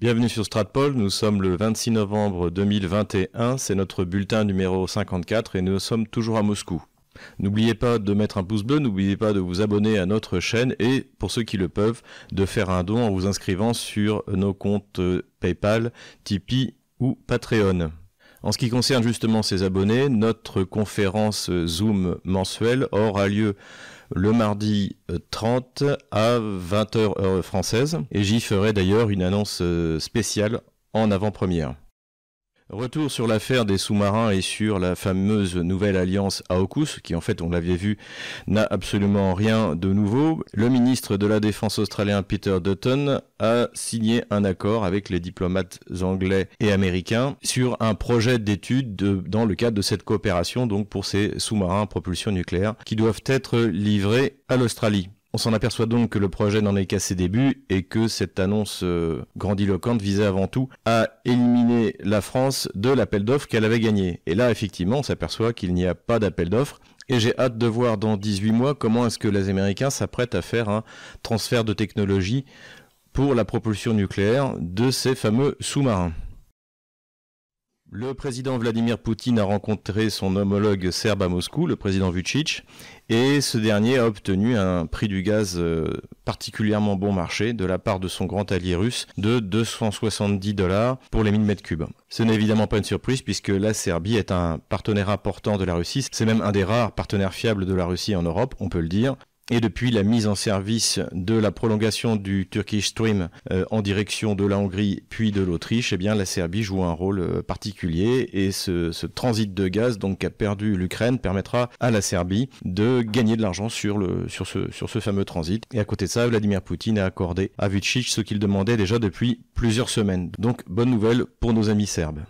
Bienvenue sur Stratpol, nous sommes le 26 novembre 2021, c'est notre bulletin numéro 54 et nous sommes toujours à Moscou. N'oubliez pas de mettre un pouce bleu, n'oubliez pas de vous abonner à notre chaîne et, pour ceux qui le peuvent, de faire un don en vous inscrivant sur nos comptes PayPal, Tipeee ou Patreon. En ce qui concerne justement ces abonnés, notre conférence Zoom mensuelle aura lieu le mardi 30 euh, à 20h heure française et j'y ferai d'ailleurs une annonce euh, spéciale en avant-première. Retour sur l'affaire des sous-marins et sur la fameuse nouvelle alliance AUKUS, qui en fait, on l'avait vu, n'a absolument rien de nouveau. Le ministre de la Défense australien Peter Dutton a signé un accord avec les diplomates anglais et américains sur un projet d'étude dans le cadre de cette coopération, donc pour ces sous-marins à propulsion nucléaire, qui doivent être livrés à l'Australie. On s'en aperçoit donc que le projet n'en est qu'à ses débuts et que cette annonce euh, grandiloquente visait avant tout à éliminer la France de l'appel d'offres qu'elle avait gagné. Et là, effectivement, on s'aperçoit qu'il n'y a pas d'appel d'offres. Et j'ai hâte de voir dans 18 mois comment est-ce que les Américains s'apprêtent à faire un transfert de technologie pour la propulsion nucléaire de ces fameux sous-marins. Le président Vladimir Poutine a rencontré son homologue serbe à Moscou, le président Vucic, et ce dernier a obtenu un prix du gaz euh, particulièrement bon marché de la part de son grand allié russe de 270 dollars pour les 1000 mètres cubes. Ce n'est évidemment pas une surprise puisque la Serbie est un partenaire important de la Russie. C'est même un des rares partenaires fiables de la Russie en Europe, on peut le dire. Et depuis la mise en service de la prolongation du Turkish Stream euh, en direction de la Hongrie puis de l'Autriche, eh bien la Serbie joue un rôle euh, particulier et ce, ce, transit de gaz donc qu'a perdu l'Ukraine permettra à la Serbie de gagner de l'argent sur le sur ce sur ce fameux transit. Et à côté de ça, Vladimir Poutine a accordé à Vucic ce qu'il demandait déjà depuis plusieurs semaines. Donc bonne nouvelle pour nos amis serbes.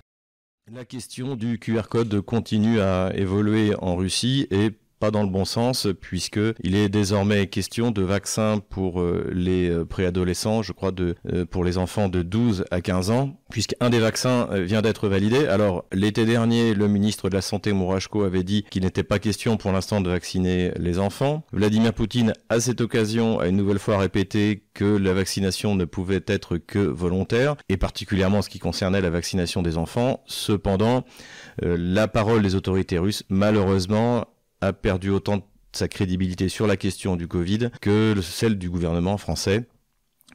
La question du QR code continue à évoluer en Russie et pas dans le bon sens puisque il est désormais question de vaccins pour euh, les euh, préadolescents, je crois de euh, pour les enfants de 12 à 15 ans, puisqu'un des vaccins vient d'être validé. Alors l'été dernier, le ministre de la Santé Mourachko avait dit qu'il n'était pas question pour l'instant de vacciner les enfants. Vladimir Poutine à cette occasion a une nouvelle fois répété que la vaccination ne pouvait être que volontaire et particulièrement en ce qui concernait la vaccination des enfants. Cependant, la parole des autorités russes malheureusement a perdu autant de sa crédibilité sur la question du Covid que celle du gouvernement français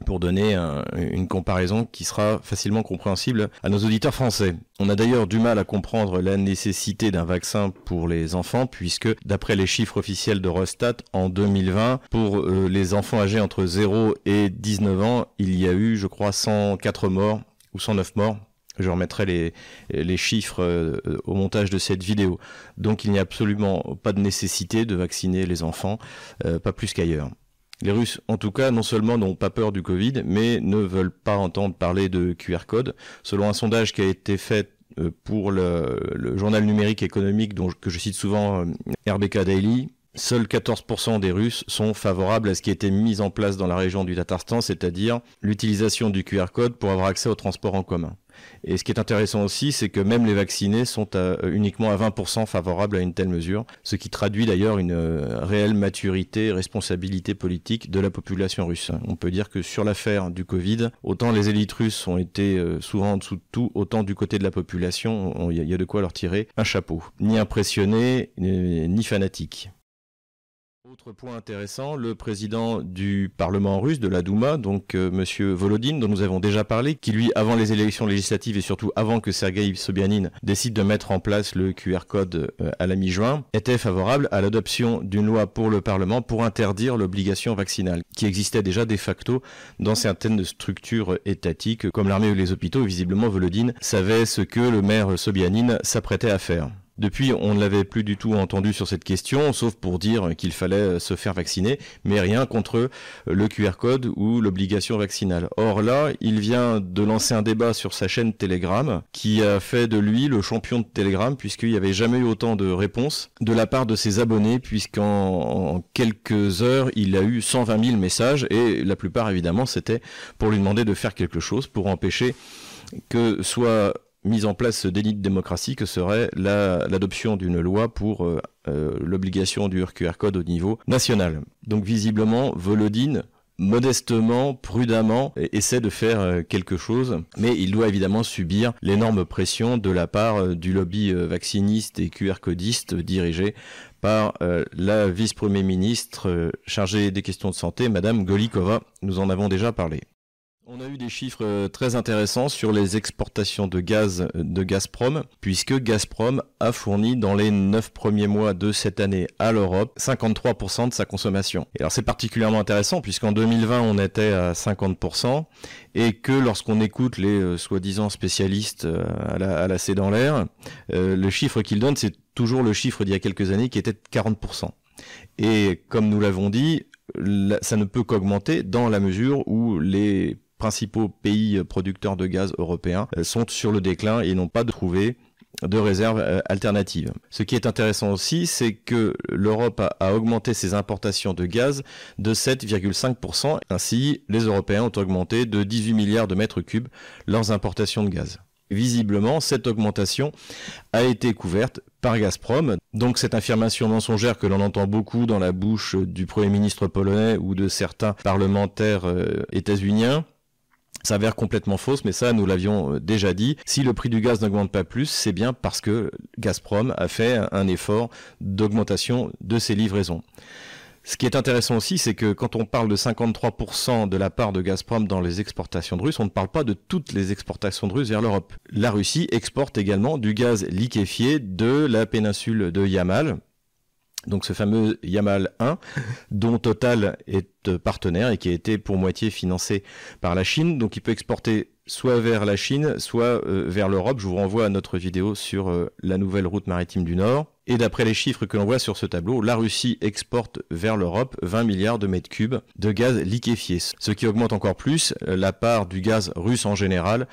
pour donner une comparaison qui sera facilement compréhensible à nos auditeurs français. On a d'ailleurs du mal à comprendre la nécessité d'un vaccin pour les enfants puisque d'après les chiffres officiels de Rostat en 2020 pour euh, les enfants âgés entre 0 et 19 ans, il y a eu je crois 104 morts ou 109 morts je remettrai les, chiffres euh, au montage de cette vidéo. Donc il n'y a absolument pas de nécessité de vacciner les enfants, euh, pas plus qu'ailleurs. Les Russes, en tout cas, non seulement n'ont pas peur du Covid, mais ne veulent pas entendre parler de QR code. Selon un sondage qui a été fait euh, pour le, journal numérique économique dont, que je cite souvent, RBK Daily, Seuls 14% des Russes sont favorables à ce qui a été mis en place dans la région du Tatarstan, c'est-à-dire l'utilisation du QR code pour avoir accès au transport en commun. Et ce qui est intéressant aussi, c'est que même les vaccinés sont uniquement à 20% favorables à une telle mesure, ce qui traduit d'ailleurs une euh, réelle maturité responsabilité politique de la population russe. On peut dire que sur l'affaire du Covid, autant les élites russes ont été euh, souvent en dessous de tout, autant du côté de la population, il y, a de quoi leur tirer un chapeau. Ni impressionné, ni fanatique. Autre point intéressant, le président du Parlement russe, de la Douma, donc. Euh, Monsieur Volodine, dont nous avons déjà parlé, qui lui, avant les élections législatives et surtout avant que Sergei Sobyanin décide de mettre en place le QR code euh, à la mi-juin, était favorable à l'adoption d'une loi pour le Parlement pour interdire l'obligation vaccinale, qui existait déjà de facto dans certaines structures étatiques comme l'armée ou les hôpitaux. Visiblement, Volodine savait ce que le maire Sobyanin s'apprêtait à faire. Depuis, on ne l'avait plus du tout entendu sur cette question, sauf pour dire qu'il fallait se faire vacciner, mais rien contre le QR code ou l'obligation vaccinale. Or là, il vient de lancer un débat sur sa chaîne Telegram qui a fait de lui le champion de Telegram puisqu'il n'y avait jamais eu autant de réponses de la part de ses abonnés puisqu'en quelques heures, il a eu 120 000 messages et la plupart évidemment c'était pour lui demander de faire quelque chose pour empêcher que soit mise en place ce délit de démocratie que serait l'adoption d'une loi pour euh, euh, l'obligation du QR code au niveau national. Donc visiblement, Volodine modestement, prudemment, essaie de faire euh, quelque chose, mais il doit évidemment subir l'énorme pression de la part du lobby vacciniste et QR-codiste dirigé par la vice-premier ministre chargée des questions de santé, Madame Golikova. Nous en avons déjà parlé. On a eu des chiffres euh, très intéressants sur les exportations de gaz euh, de Gazprom, puisque Gazprom a fourni dans les 9 premiers mois de cette année à l'Europe 53% de sa consommation. Et alors c'est particulièrement intéressant puisqu'en 2020 on était à 50% et que lorsqu'on écoute les euh, soi-disant spécialistes à la, à la C dans l'air, le chiffre qu'ils donnent c'est toujours le chiffre d'il y a quelques années qui était de 40%. Et comme nous l'avons dit, ça ne peut qu'augmenter dans la mesure où les principaux pays producteurs de gaz européens euh, sont sur le déclin et n'ont pas trouvé de réserves euh, alternatives. Ce qui est intéressant aussi, c'est que l'Europe a, augmenté ses importations de gaz de 7,5%. Ainsi, les Européens ont augmenté de 18 milliards de mètres cubes leurs importations de gaz. Visiblement, cette augmentation a été couverte par Gazprom. Donc cette affirmation mensongère que l'on entend beaucoup dans la bouche du Premier ministre polonais ou de certains parlementaires euh, états-uniens s'avère complètement fausse, mais ça, nous l'avions euh, déjà dit. Si le prix du gaz n'augmente pas plus, c'est bien parce que Gazprom a fait un effort d'augmentation de ses livraisons. Ce qui est intéressant aussi, c'est que quand on parle de 53% de la part de Gazprom dans les exportations de Russes, on ne parle pas de toutes les exportations de Russes vers l'Europe. La Russie exporte également du gaz liquéfié de la péninsule de Yamal, donc ce fameux Yamal 1, dont Total est partenaire et qui a été pour moitié financé par la Chine. Donc il peut exporter soit vers la Chine, soit euh, vers l'Europe. Je vous renvoie à notre vidéo sur euh, la nouvelle route maritime du Nord. Et d'après les chiffres que l'on voit sur ce tableau, la Russie exporte vers l'Europe 20 milliards de mètres cubes de gaz liquéfié, ce qui augmente encore plus euh, la part du gaz russe en général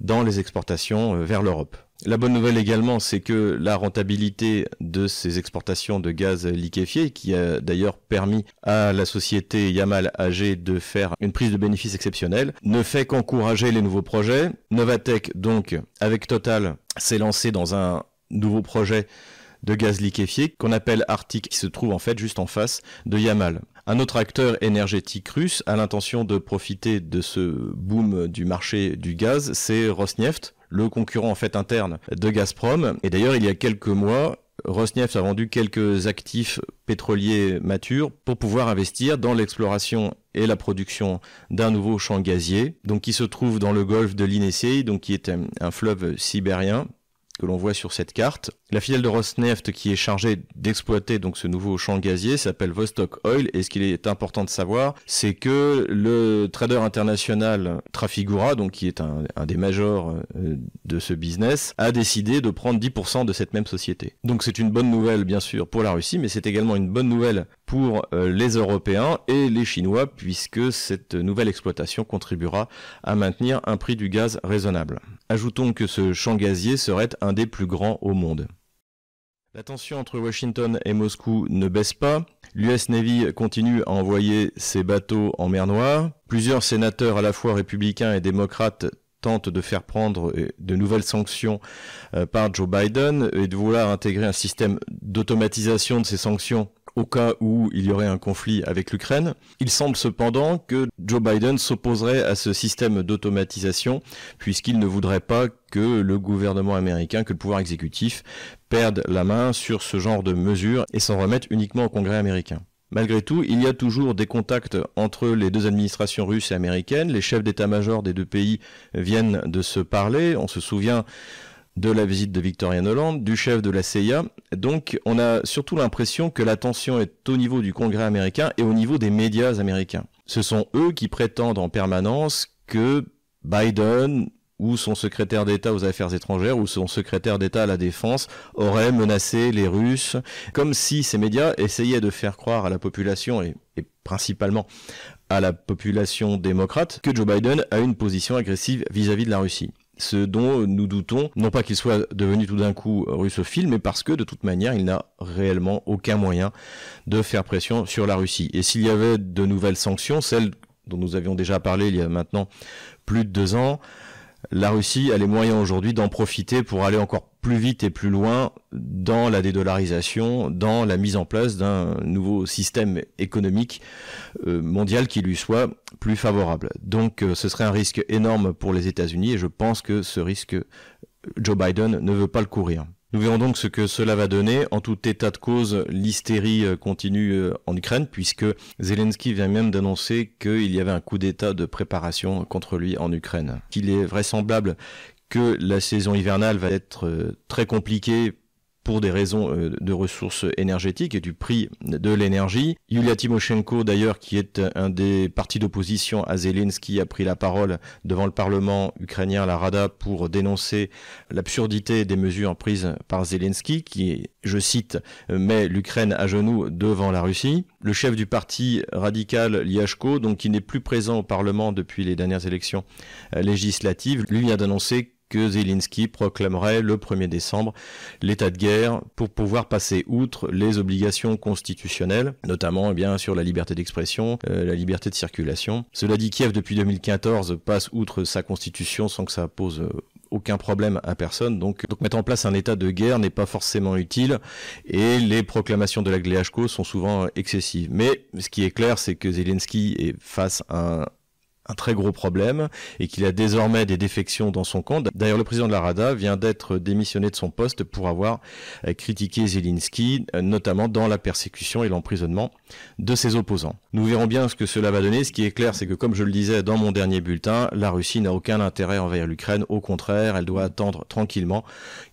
dans les exportations vers l'Europe. La bonne nouvelle également, c'est que la rentabilité de ces exportations de gaz liquéfié, qui a d'ailleurs permis à la société Yamal AG de faire une prise de bénéfices exceptionnelle, ne fait qu'encourager les nouveaux projets. Novatech, donc, avec Total, s'est lancé dans un nouveau projet de gaz liquéfié qu'on appelle Arctic, qui se trouve en fait juste en face de Yamal. Un autre acteur énergétique russe a l'intention de profiter de ce boom du marché du gaz, c'est Rosneft, le concurrent en fait interne de Gazprom. Et d'ailleurs, il y a quelques mois, Rosneft a vendu quelques actifs pétroliers matures pour pouvoir investir dans l'exploration et la production d'un nouveau champ gazier, donc qui se trouve dans le golfe de l'Inesei, donc qui est un fleuve sibérien que l'on voit sur cette carte. La filiale de Rosneft qui est chargée d'exploiter donc ce nouveau champ gazier s'appelle Vostok Oil et ce qu'il est important de savoir, c'est que le trader international Trafigura, donc qui est un, des majors euh, de ce business, a décidé de prendre 10% de cette même société. Donc c'est une bonne nouvelle bien sûr pour la Russie, mais c'est également une bonne nouvelle pour euh, les Européens et les Chinois puisque cette nouvelle exploitation contribuera à maintenir un prix du gaz raisonnable. Ajoutons que ce champ gazier serait un des plus grands au monde. La tension entre Washington et Moscou ne baisse pas. L'US Navy continue à envoyer ses bateaux en mer Noire. Plusieurs sénateurs à la fois républicains et démocrates tentent de faire prendre euh, de nouvelles sanctions euh, par Joe Biden et de vouloir intégrer un système d'automatisation de ces sanctions au cas où il y aurait un conflit avec l'Ukraine. Il semble cependant que Joe Biden s'opposerait à ce système d'automatisation puisqu'il ne voudrait pas que le gouvernement américain, que le pouvoir exécutif perde la main sur ce genre de mesures et s'en remette uniquement au Congrès américain. Malgré tout, il y a toujours des contacts entre les deux administrations russes et américaines. Les chefs d'état-major des deux pays viennent de se parler. On se souvient de la visite de Victoria Noland, du chef de la CIA. Donc on a surtout l'impression que la tension est au niveau du Congrès américain et au niveau des médias américains. Ce sont eux qui prétendent en permanence que Biden ou son secrétaire d'État aux Affaires étrangères ou son secrétaire d'État à la Défense auraient menacé les Russes, comme si ces médias essayaient de faire croire à la population et, principalement à la population démocrate que Joe Biden a une position agressive vis à -vis de la Russie ce dont nous doutons, non pas qu'il soit devenu tout d'un coup russophile, mais parce que de toute manière, il n'a réellement aucun moyen de faire pression sur la Russie. Et s'il y avait de nouvelles sanctions, celles dont nous avions déjà parlé il y a maintenant plus de deux ans, la Russie a les moyens aujourd'hui d'en profiter pour aller encore plus vite et plus loin dans la dédollarisation, dans la mise en place d'un nouveau système économique euh, mondial qui lui soit plus favorable. Donc euh, ce serait un risque énorme pour les États-Unis et je pense que ce risque, Joe Biden ne veut pas le courir. Nous verrons donc ce que cela va donner. En tout état de cause, l'hystérie euh, continue euh, en Ukraine puisque Zelensky vient même d'annoncer qu'il y avait un coup d'état de préparation contre lui en Ukraine. Qu'il est vraisemblable que la saison hivernale va être euh, très compliquée pour des raisons euh, de ressources énergétiques et du prix de l'énergie. Yulia Tymoshenko, d'ailleurs, qui est un des partis d'opposition à Zelensky, a pris la parole devant le Parlement ukrainien, la Rada, pour dénoncer l'absurdité des mesures prises par Zelensky, qui, je cite, met l'Ukraine à genoux devant la Russie. Le chef du parti radical Liashko, donc qui n'est plus présent au Parlement depuis les dernières élections euh, législatives, lui vient d'annoncer que Zelensky proclamerait le 1er décembre l'état de guerre pour pouvoir passer outre les obligations constitutionnelles, notamment eh bien sur la liberté d'expression, euh, la liberté de circulation. Cela dit, Kiev depuis 2014 passe outre sa constitution sans que ça pose euh, aucun problème à personne. Donc, mettre en place un état de guerre n'est pas forcément utile et les proclamations de la GLHCO sont souvent excessives. Mais ce qui est clair, c'est que Zelensky est face à un, un très gros problème et qu'il a désormais des défections dans son camp. D'ailleurs, le président de la Rada vient d'être démissionné de son poste pour avoir euh, critiqué Zelensky, euh, notamment dans la persécution et l'emprisonnement de ses opposants. Nous verrons bien ce que cela va donner. Ce qui est clair, c'est que comme je le disais dans mon dernier bulletin, la Russie n'a aucun intérêt envers l'Ukraine. Au contraire, elle doit attendre tranquillement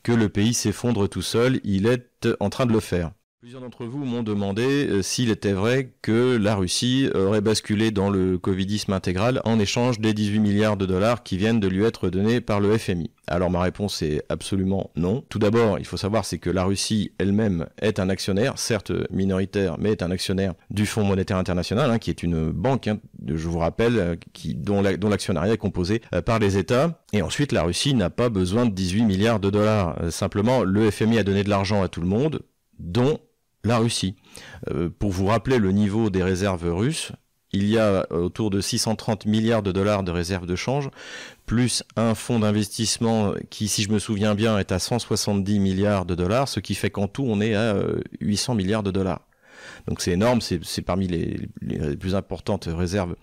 que le pays s'effondre tout seul. Il est en train de le faire. Plusieurs d'entre vous m'ont demandé euh, s'il était vrai que la Russie aurait basculé dans le covidisme intégral en échange des 18 milliards de dollars qui viennent de lui être donnés par le FMI. Alors ma réponse est absolument non. Tout d'abord, il faut savoir c'est que la Russie elle-même est un actionnaire, certes minoritaire, mais est un actionnaire du Fonds monétaire international, hein, qui est une banque, hein, je vous rappelle, euh, qui, dont l'actionnariat est composé euh, par les États. Et ensuite, la Russie n'a pas besoin de 18 milliards de dollars. simplement, le FMI a donné de l'argent à tout le monde, dont la Russie. Euh, pour vous rappeler le niveau des réserves russes, il y a autour de 630 milliards de dollars de réserves de change, plus un fonds d'investissement qui, si je me souviens bien, est à 170 milliards de dollars, ce qui fait qu'en tout, on est à 800 euh, milliards de dollars. Donc c'est énorme, c'est parmi les, plus importantes réserves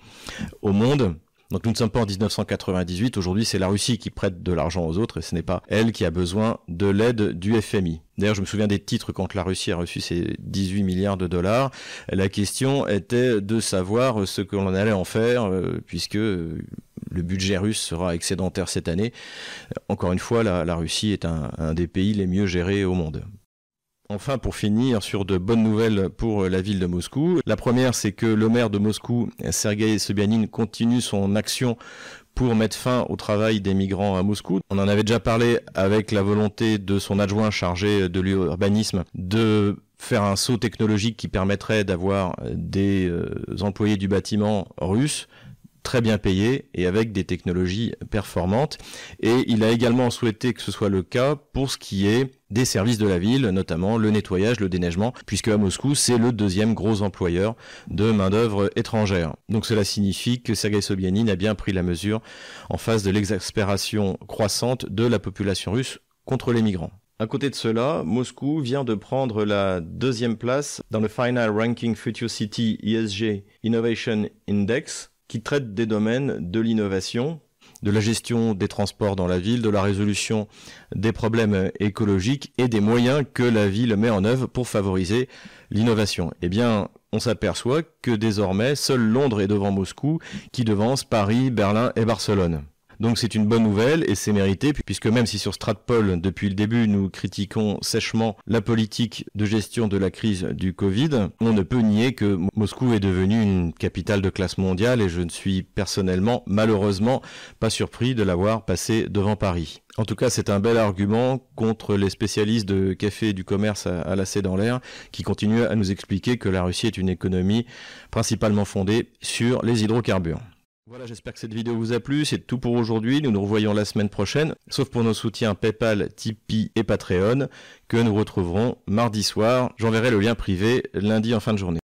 au monde. Donc nous ne sommes pas en 1998, aujourd'hui c'est la Russie qui prête de l'argent aux autres et ce n'est pas elle qui a besoin de l'aide du FMI. D'ailleurs je me souviens des titres quand la Russie a reçu ses 18 milliards de dollars. La question était de savoir ce que l'on allait en faire euh, puisque le budget russe sera excédentaire cette année. Encore une fois, la, Russie est un des pays les mieux gérés au monde. Enfin, pour finir sur de bonnes nouvelles pour la ville de Moscou. La première, c'est que le maire de Moscou, Sergei Sobyanin, continue son action pour mettre fin au travail des migrants à Moscou. On en avait déjà parlé avec la volonté de son adjoint chargé de l'urbanisme de faire un saut technologique qui permettrait d'avoir des euh, employés du bâtiment russes très bien payé et avec des technologies performantes. Et il a également souhaité que ce soit le cas pour ce qui est des services de la ville, notamment le nettoyage, le déneigement, puisque à Moscou, c'est le deuxième gros employeur de main-d'œuvre étrangère. Donc cela signifie que Sergei Sobyanin a bien pris la mesure en face de l'exaspération croissante de la population russe contre les migrants. À côté de cela, Moscou vient de prendre la deuxième place dans le Final Ranking Future City ESG Innovation Index, qui traite des domaines de l'innovation, de la gestion des transports dans la ville, de la résolution des problèmes écologiques et des moyens que la ville met en œuvre pour favoriser l'innovation. Eh bien, on s'aperçoit que désormais, seul Londres est devant Moscou, qui devance Paris, Berlin et Barcelone. Donc c'est une bonne nouvelle et c'est mérité puisque même si sur Stratpol depuis le début nous critiquons sèchement la politique de gestion de la crise du Covid, on ne peut nier que Moscou est devenu une capitale de classe mondiale et je ne suis personnellement malheureusement pas surpris de l'avoir passé devant Paris. En tout cas, c'est un bel argument contre les spécialistes de café et du commerce à, la dans l'air qui continuent à nous expliquer que la Russie est une économie principalement fondée sur les hydrocarbures. Voilà, j'espère que cette vidéo vous a plu. C'est tout pour aujourd'hui. Nous nous revoyons la semaine prochaine, sauf pour nos soutiens PayPal, Tipeee et Patreon, que nous retrouverons mardi soir. J'enverrai le lien privé lundi en fin de journée.